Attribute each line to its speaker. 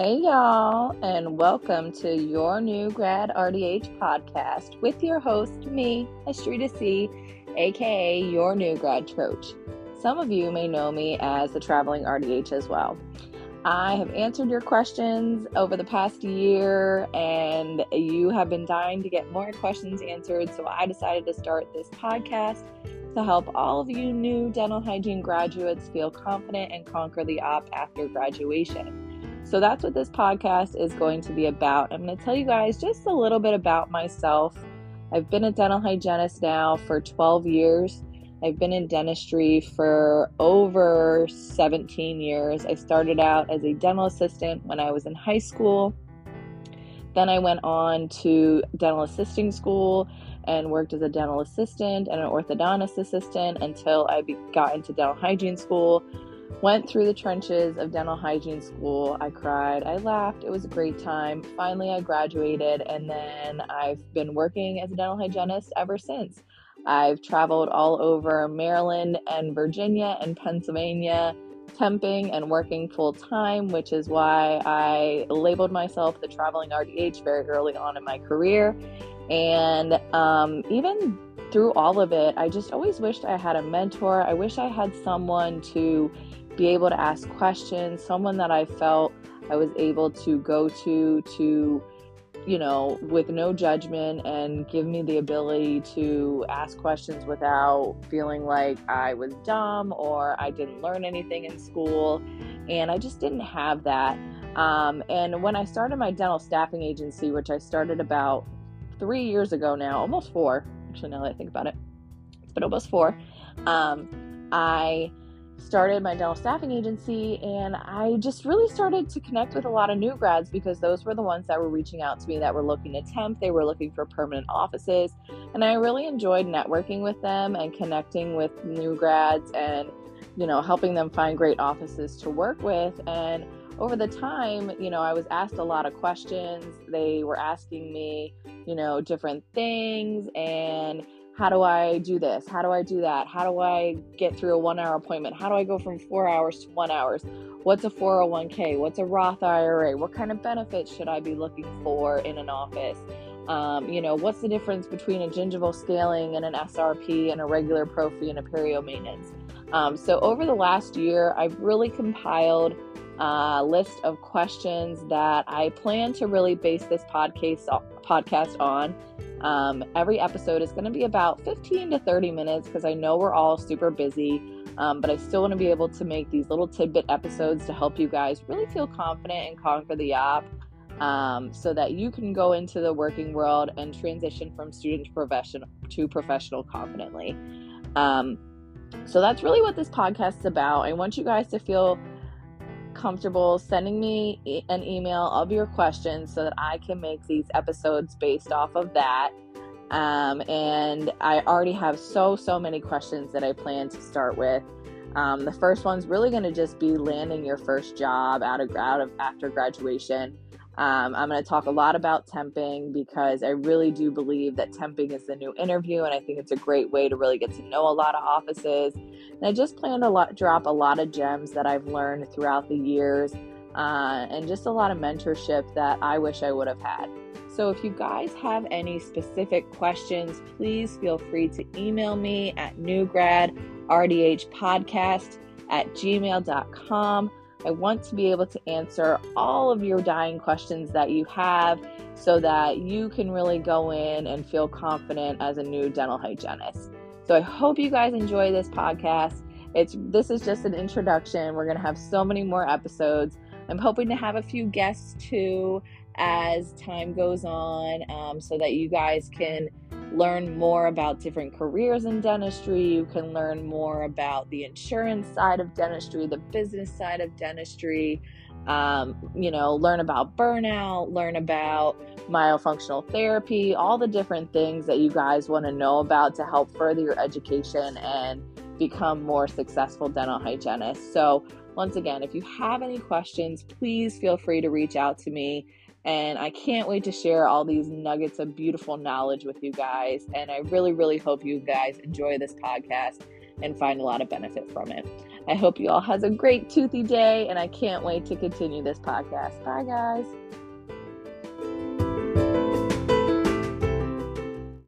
Speaker 1: Hey, y'all, and welcome to your new grad RDH podcast with your host, me, Estrita C, aka your new grad coach. Some of you may know me as the traveling RDH as well. I have answered your questions over the past year, and you have been dying to get more questions answered. So I decided to start this podcast to help all of you new dental hygiene graduates feel confident and conquer the op after graduation. So that's what this podcast is going to be about. I'm going to tell you guys just a little bit about myself. I've been a dental hygienist now for 12 years. I've been in dentistry for over 17 years. I started out as a dental assistant when I was in high school. Then I went on to dental assisting school and worked as a dental assistant and an orthodontist assistant until I got into dental hygiene school Went through the trenches of dental hygiene school. I cried, I laughed. It was a great time. Finally, I graduated, and then I've been working as a dental hygienist ever since. I've traveled all over Maryland and Virginia and Pennsylvania, temping and working full time, which is why I labeled myself the traveling RDH very early on in my career. And um, even through all of it, I just always wished I had a mentor. I wish I had someone to be able to ask questions, someone that I felt I was able to go to to you know, with no judgment and give me the ability to ask questions without feeling like I was dumb or I didn't learn anything in school. And I just didn't have that. Um, and when I started my dental staffing agency, which I started about three years ago now, almost four, actually, now that I think about it, it's been almost four, um, I started my dental staffing agency and I just really started to connect with a lot of new grads because those were the ones that were reaching out to me that were looking to temp, they were looking for permanent offices, and I really enjoyed networking with them and connecting with new grads and you know, helping them find great offices to work with and over the time, you know, I was asked a lot of questions. They were asking me, you know, different things and how do I do this? How do I do that? How do I get through a one hour appointment? How do I go from four hours to one hours? What's a 401k? What's a Roth IRA? What kind of benefits should I be looking for in an office? Um, you know, what's the difference between a gingival scaling and an SRP and a regular prophy and a perio maintenance? Um, so over the last year, I've really compiled a list of questions that I plan to really base this podcast podcast on. Um, every episode is going to be about 15 to 30 minutes because I know we're all super busy, um, but I still want to be able to make these little tidbit episodes to help you guys really feel confident and conquer the op um, so that you can go into the working world and transition from student to professional to professional confidently. Um, so that's really what this podcast is about. I want you guys to feel comfortable sending me e- an email of your questions so that I can make these episodes based off of that. Um, and I already have so, so many questions that I plan to start with. Um, the first one's really going to just be landing your first job out of, out of after graduation. Um, I'm going to talk a lot about temping because I really do believe that temping is the new interview, and I think it's a great way to really get to know a lot of offices. And I just plan to lot, drop a lot of gems that I've learned throughout the years uh, and just a lot of mentorship that I wish I would have had. So, if you guys have any specific questions, please feel free to email me at newgradrdhpodcast at gmail.com. I want to be able to answer all of your dying questions that you have so that you can really go in and feel confident as a new dental hygienist. So I hope you guys enjoy this podcast. It's this is just an introduction. We're going to have so many more episodes. I'm hoping to have a few guests too as time goes on um, so that you guys can learn more about different careers in dentistry. You can learn more about the insurance side of dentistry, the business side of dentistry. Um, you know, learn about burnout, learn about myofunctional therapy, all the different things that you guys want to know about to help further your education and become more successful dental hygienists. So, once again, if you have any questions, please feel free to reach out to me. And I can't wait to share all these nuggets of beautiful knowledge with you guys. And I really, really hope you guys enjoy this podcast and find a lot of benefit from it. I hope you all has a great toothy day, and I can't wait to continue this podcast. Bye, guys.